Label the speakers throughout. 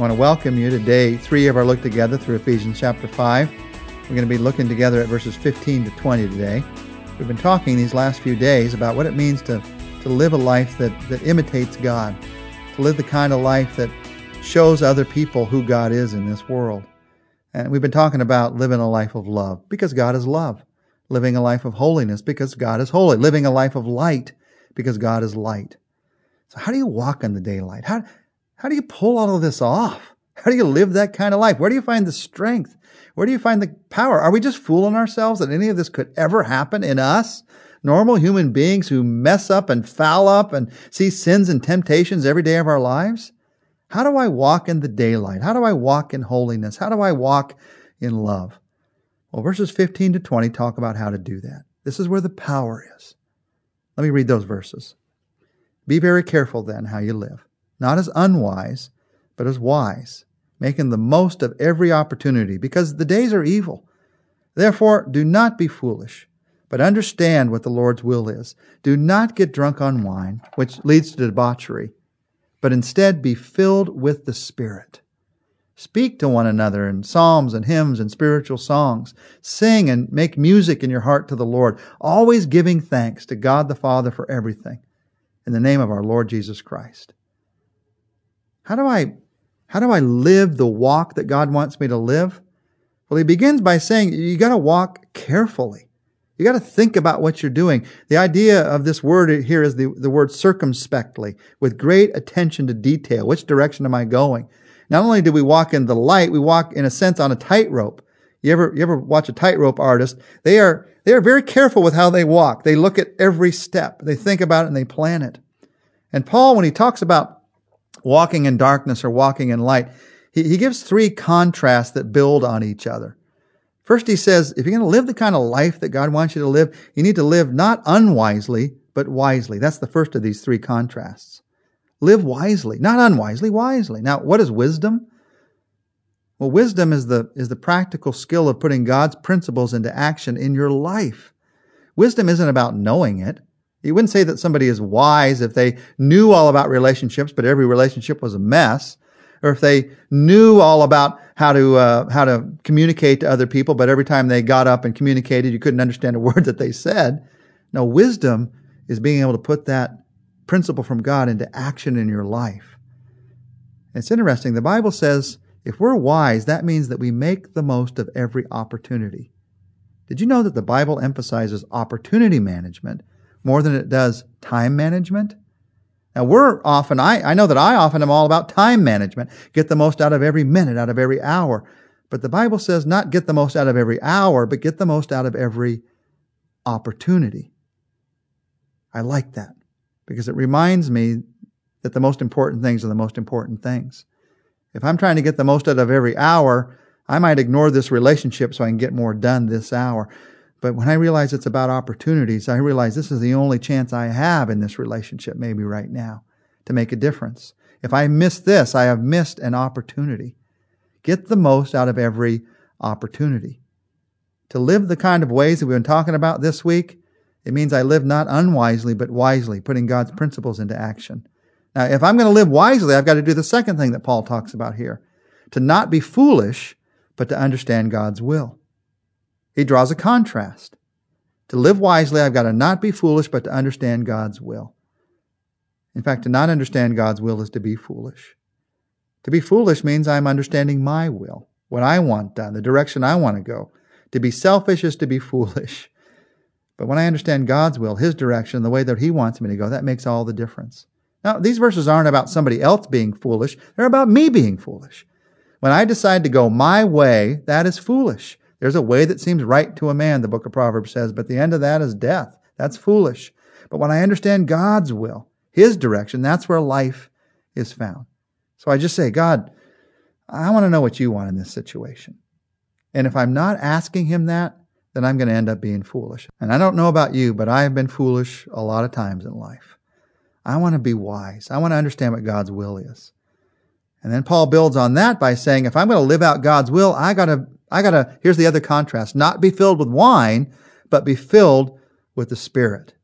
Speaker 1: I want to welcome you to day three of our look together through Ephesians chapter 5. We're going to be looking together at verses 15 to 20 today. We've been talking these last few days about what it means to, to live a life that, that imitates God, to live the kind of life that shows other people who God is in this world. And we've been talking about living a life of love because God is love, living a life of holiness because God is holy, living a life of light because God is light. So how do you walk in the daylight? How, how do you pull all of this off? How do you live that kind of life? Where do you find the strength? Where do you find the power? Are we just fooling ourselves that any of this could ever happen in us? Normal human beings who mess up and foul up and see sins and temptations every day of our lives? How do I walk in the daylight? How do I walk in holiness? How do I walk in love? Well, verses 15 to 20 talk about how to do that. This is where the power is. Let me read those verses. Be very careful then how you live not as unwise, but as wise, making the most of every opportunity, because the days are evil. Therefore, do not be foolish, but understand what the Lord's will is. Do not get drunk on wine, which leads to debauchery, but instead be filled with the Spirit. Speak to one another in psalms and hymns and spiritual songs. Sing and make music in your heart to the Lord, always giving thanks to God the Father for everything, in the name of our Lord Jesus Christ. How do I, how do I live the walk that God wants me to live? Well, he begins by saying you got to walk carefully. You got to think about what you're doing. The idea of this word here is the, the word circumspectly, with great attention to detail. Which direction am I going? Not only do we walk in the light, we walk in a sense on a tightrope. You ever, you ever watch a tightrope artist? They are, they are very careful with how they walk. They look at every step. They think about it and they plan it. And Paul, when he talks about walking in darkness or walking in light, he, he gives three contrasts that build on each other. First, he says, if you're going to live the kind of life that God wants you to live, you need to live not unwisely, but wisely. That's the first of these three contrasts. Live wisely, not unwisely, wisely. Now, what is wisdom? Well, wisdom is the, is the practical skill of putting God's principles into action in your life. Wisdom isn't about knowing it. You wouldn't say that somebody is wise if they knew all about relationships, but every relationship was a mess, or if they knew all about how to uh, how to communicate to other people, but every time they got up and communicated, you couldn't understand a word that they said. No, wisdom is being able to put that principle from God into action in your life. it's interesting. The Bible says if we're wise, that means that we make the most of every opportunity. Did you know that the Bible emphasizes opportunity management more than it does time management. Now we're often, I, I know that I often am all about time management. Get the most out of every minute, out of every hour. But the Bible says not get the most out of every hour, but get the most out of every opportunity. I like that because it reminds me that the most important things are the most important things. If I'm trying to get the most out of every hour, I might ignore this relationship so I can get more done this hour. But when I realize it's about opportunities, I realize this is the only chance I have in this relationship, maybe right now, to make a difference. If I miss this, I have missed an opportunity. Get the most out of every opportunity. To live the kind of ways that we've been talking about this week, it means I live not unwisely, but wisely, putting God's principles into action. Now, if I'm going to live wisely, I've got to do the second thing that Paul talks about here to not be foolish, but to understand God's will. He draws a contrast. To live wisely, I've got to not be foolish, but to understand God's will. In fact, to not understand God's will is to be foolish. To be foolish means I'm understanding my will, what I want done, the direction I want to go. To be selfish is to be foolish. But when I understand God's will, His direction, the way that He wants me to go, that makes all the difference. Now, these verses aren't about somebody else being foolish. They're about me being foolish. When I decide to go my way, that is foolish. There's a way that seems right to a man, the book of Proverbs says, but the end of that is death. That's foolish. But when I understand God's will, His direction, that's where life is found. So I just say, God, I want to know what you want in this situation. And if I'm not asking Him that, then I'm going to end up being foolish. And I don't know about you, but I have been foolish a lot of times in life. I want to be wise. I want to understand what God's will is. And then Paul builds on that by saying, if I'm going to live out God's will, I got to I gotta, here's the other contrast, not be filled with wine, but be filled with the Spirit.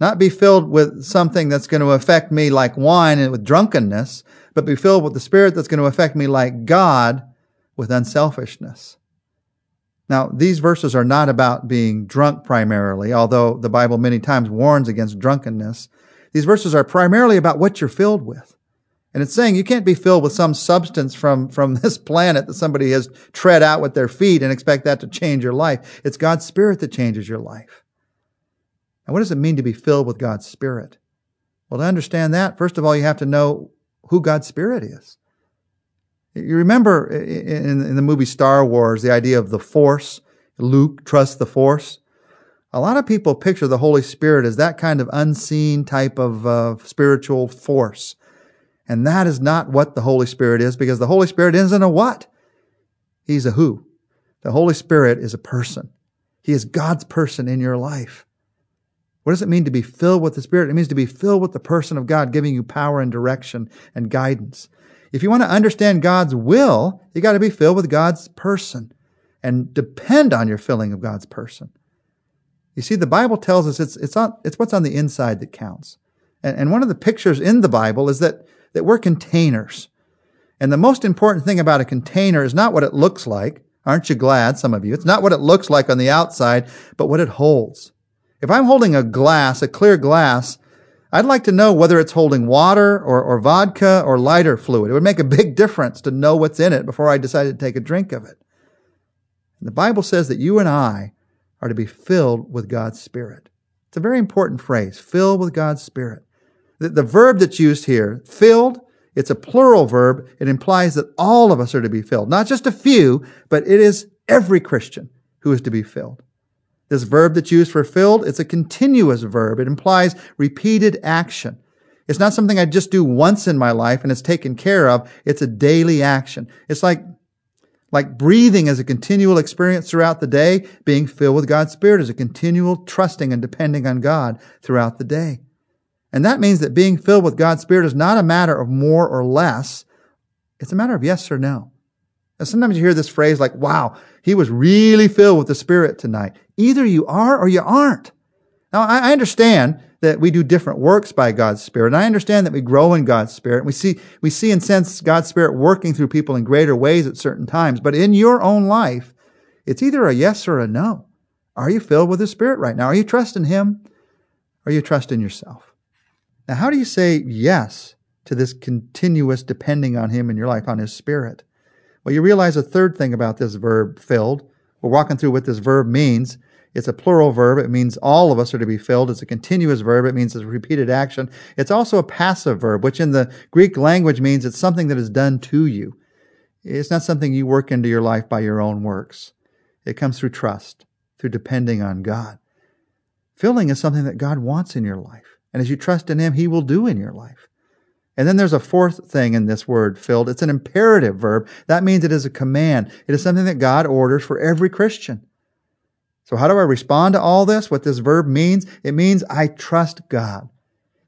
Speaker 1: Not be filled with something that's going to affect me like wine and with drunkenness, but be filled with the Spirit that's going to affect me like God with unselfishness. Now, these verses are not about being drunk primarily, although the Bible many times warns against drunkenness. These verses are primarily about what you're filled with. And it's saying you can't be filled with some substance from, from this planet that somebody has tread out with their feet and expect that to change your life. It's God's Spirit that changes your life. And what does it mean to be filled with God's Spirit? Well, to understand that, first of all, you have to know who God's Spirit is. You remember in, in the movie Star Wars, the idea of the Force. Luke trusts the Force. A lot of people picture the Holy Spirit as that kind of unseen type of uh, spiritual force. And that is not what the Holy Spirit is because the Holy Spirit isn't a what? He's a who. The Holy Spirit is a person. He is God's person in your life. What does it mean to be filled with the Spirit? It means to be filled with the person of God, giving you power and direction and guidance. If you want to understand God's will, you got to be filled with God's person and depend on your filling of God's person. You see, the Bible tells us it's, it's, on, it's what's on the inside that counts. And, and one of the pictures in the Bible is that, that we're containers. And the most important thing about a container is not what it looks like. Aren't you glad, some of you? It's not what it looks like on the outside, but what it holds. If I'm holding a glass, a clear glass, I'd like to know whether it's holding water or, or vodka or lighter fluid. It would make a big difference to know what's in it before I decided to take a drink of it. The Bible says that you and I are to be filled with God's Spirit. It's a very important phrase, filled with God's Spirit. The, the verb that's used here, filled, it's a plural verb. It implies that all of us are to be filled. Not just a few, but it is every Christian who is to be filled. This verb that's used for filled, it's a continuous verb. It implies repeated action. It's not something I just do once in my life and it's taken care of. It's a daily action. It's like, like breathing as a continual experience throughout the day. Being filled with God's Spirit is a continual trusting and depending on God throughout the day. And that means that being filled with God's Spirit is not a matter of more or less. It's a matter of yes or no. Now, sometimes you hear this phrase like, wow, he was really filled with the Spirit tonight. Either you are or you aren't. Now, I understand that we do different works by God's Spirit. And I understand that we grow in God's Spirit. We see, we see and sense God's Spirit working through people in greater ways at certain times. But in your own life, it's either a yes or a no. Are you filled with the Spirit right now? Are you trusting Him? Or are you trusting yourself? Now, how do you say yes to this continuous depending on Him in your life, on His Spirit? Well, you realize a third thing about this verb, filled. We're walking through what this verb means. It's a plural verb. It means all of us are to be filled. It's a continuous verb. It means it's a repeated action. It's also a passive verb, which in the Greek language means it's something that is done to you. It's not something you work into your life by your own works. It comes through trust, through depending on God. Filling is something that God wants in your life. And as you trust in Him, He will do in your life. And then there's a fourth thing in this word, filled. It's an imperative verb. That means it is a command. It is something that God orders for every Christian. So how do I respond to all this? What this verb means? It means I trust God.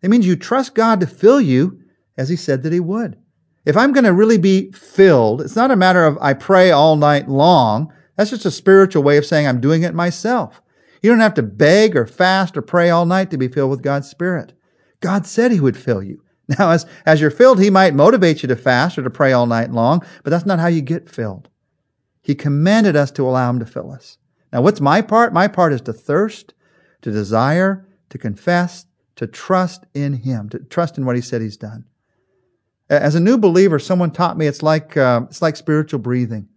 Speaker 1: It means you trust God to fill you as he said that he would. If I'm going to really be filled, it's not a matter of I pray all night long. That's just a spiritual way of saying I'm doing it myself. You don't have to beg or fast or pray all night to be filled with God's Spirit. God said he would fill you. Now, as, as you're filled, He might motivate you to fast or to pray all night long, but that's not how you get filled. He commanded us to allow Him to fill us. Now, what's my part? My part is to thirst, to desire, to confess, to trust in Him, to trust in what He said He's done. As a new believer, someone taught me it's like, uh, it's like spiritual breathing.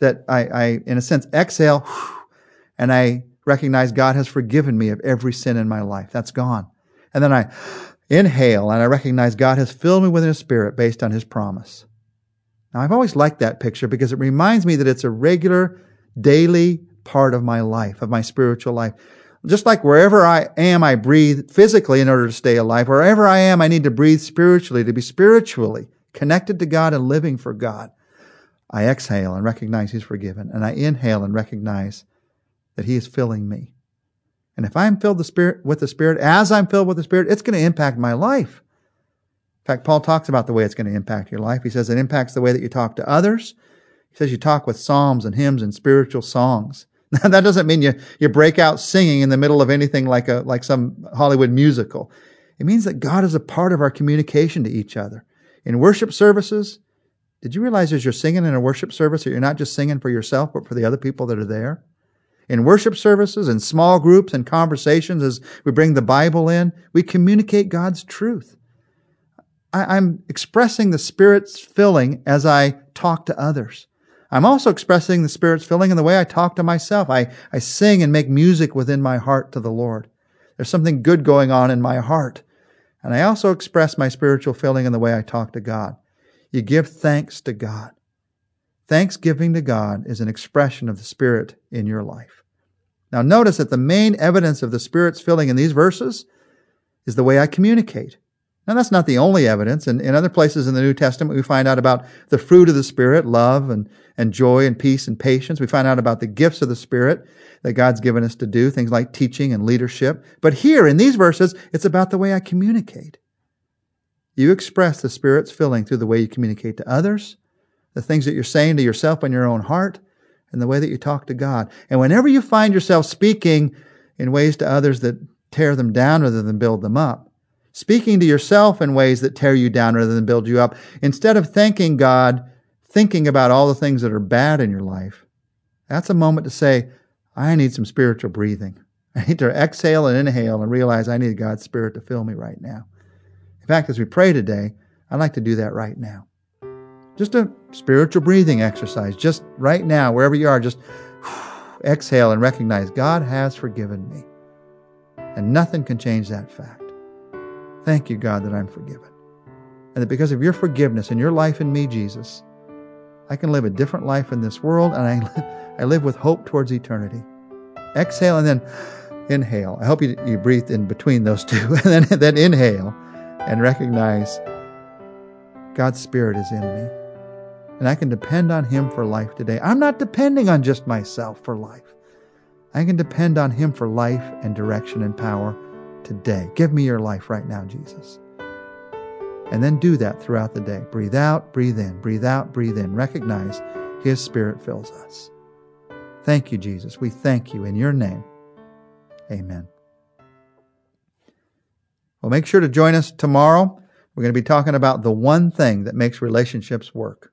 Speaker 1: That I, I, in a sense, exhale and I recognize God has forgiven me of every sin in my life. That's gone. And then I inhale, and I recognize God has filled me with His Spirit based on His promise. Now, I've always liked that picture because it reminds me that it's a regular, daily part of my life, of my spiritual life. Just like wherever I am, I breathe physically in order to stay alive. Wherever I am, I need to breathe spiritually, to be spiritually connected to God and living for God. I exhale and recognize He's forgiven, and I inhale and recognize that He is filling me. And if I'm filled the Spirit with the Spirit, as I'm filled with the Spirit, it's going to impact my life. In fact, Paul talks about the way it's going to impact your life. He says it impacts the way that you talk to others. He says you talk with psalms and hymns and spiritual songs. Now, that doesn't mean you, you break out singing in the middle of anything like a, like some Hollywood musical. It means that God is a part of our communication to each other. In worship services, did you realize as you're singing in a worship service that you're not just singing for yourself, but for the other people that are there? In worship services, in small groups, and conversations, as we bring the Bible in, we communicate God's truth. I, am expressing the Spirit's filling as I talk to others. I'm also expressing the Spirit's filling in the way I talk to myself. I, I sing and make music within my heart to the Lord. There's something good going on in my heart. And I also express my spiritual filling in the way I talk to God. You give thanks to God. Thanksgiving to God is an expression of the Spirit in your life. Now notice that the main evidence of the Spirit's filling in these verses is the way I communicate. Now, that's not the only evidence. And in other places in the New Testament, we find out about the fruit of the Spirit, love and, and joy and peace and patience. We find out about the gifts of the Spirit that God's given us to do, things like teaching and leadership. But here in these verses, it's about the way I communicate. You express the Spirit's filling through the way you communicate to others, the things that you're saying to yourself in your own heart, and the way that you talk to God. And whenever you find yourself speaking in ways to others that tear them down rather than build them up, speaking to yourself in ways that tear you down rather than build you up. Instead of thanking God, thinking about all the things that are bad in your life, that's a moment to say, I need some spiritual breathing. I need to exhale and inhale and realize I need God's Spirit to fill me right now. In fact, as we pray today, I'd like to do that right now. Just a spiritual breathing exercise, just right now, wherever you are, just exhale and recognize God has forgiven me. And nothing can change that fact. Thank you, God, that I'm forgiven. And that because of your forgiveness and your life in me, Jesus, I can live a different life in this world and I live, I live with hope towards eternity. Exhale and then inhale. I hope you, you breathe in between those two and then, then inhale and recognize God's Spirit is in me. And I can depend on Him for life today. I'm not depending on just myself for life. I can depend on Him for life and direction and power today. Give me your life right now, Jesus. And then do that throughout the day. Breathe out, breathe in, breathe out, breathe in. Recognize His Spirit fills us. Thank you, Jesus. We thank you in your name. Amen. Well, make sure to join us tomorrow. We're going to be talking about the one thing that makes relationships work.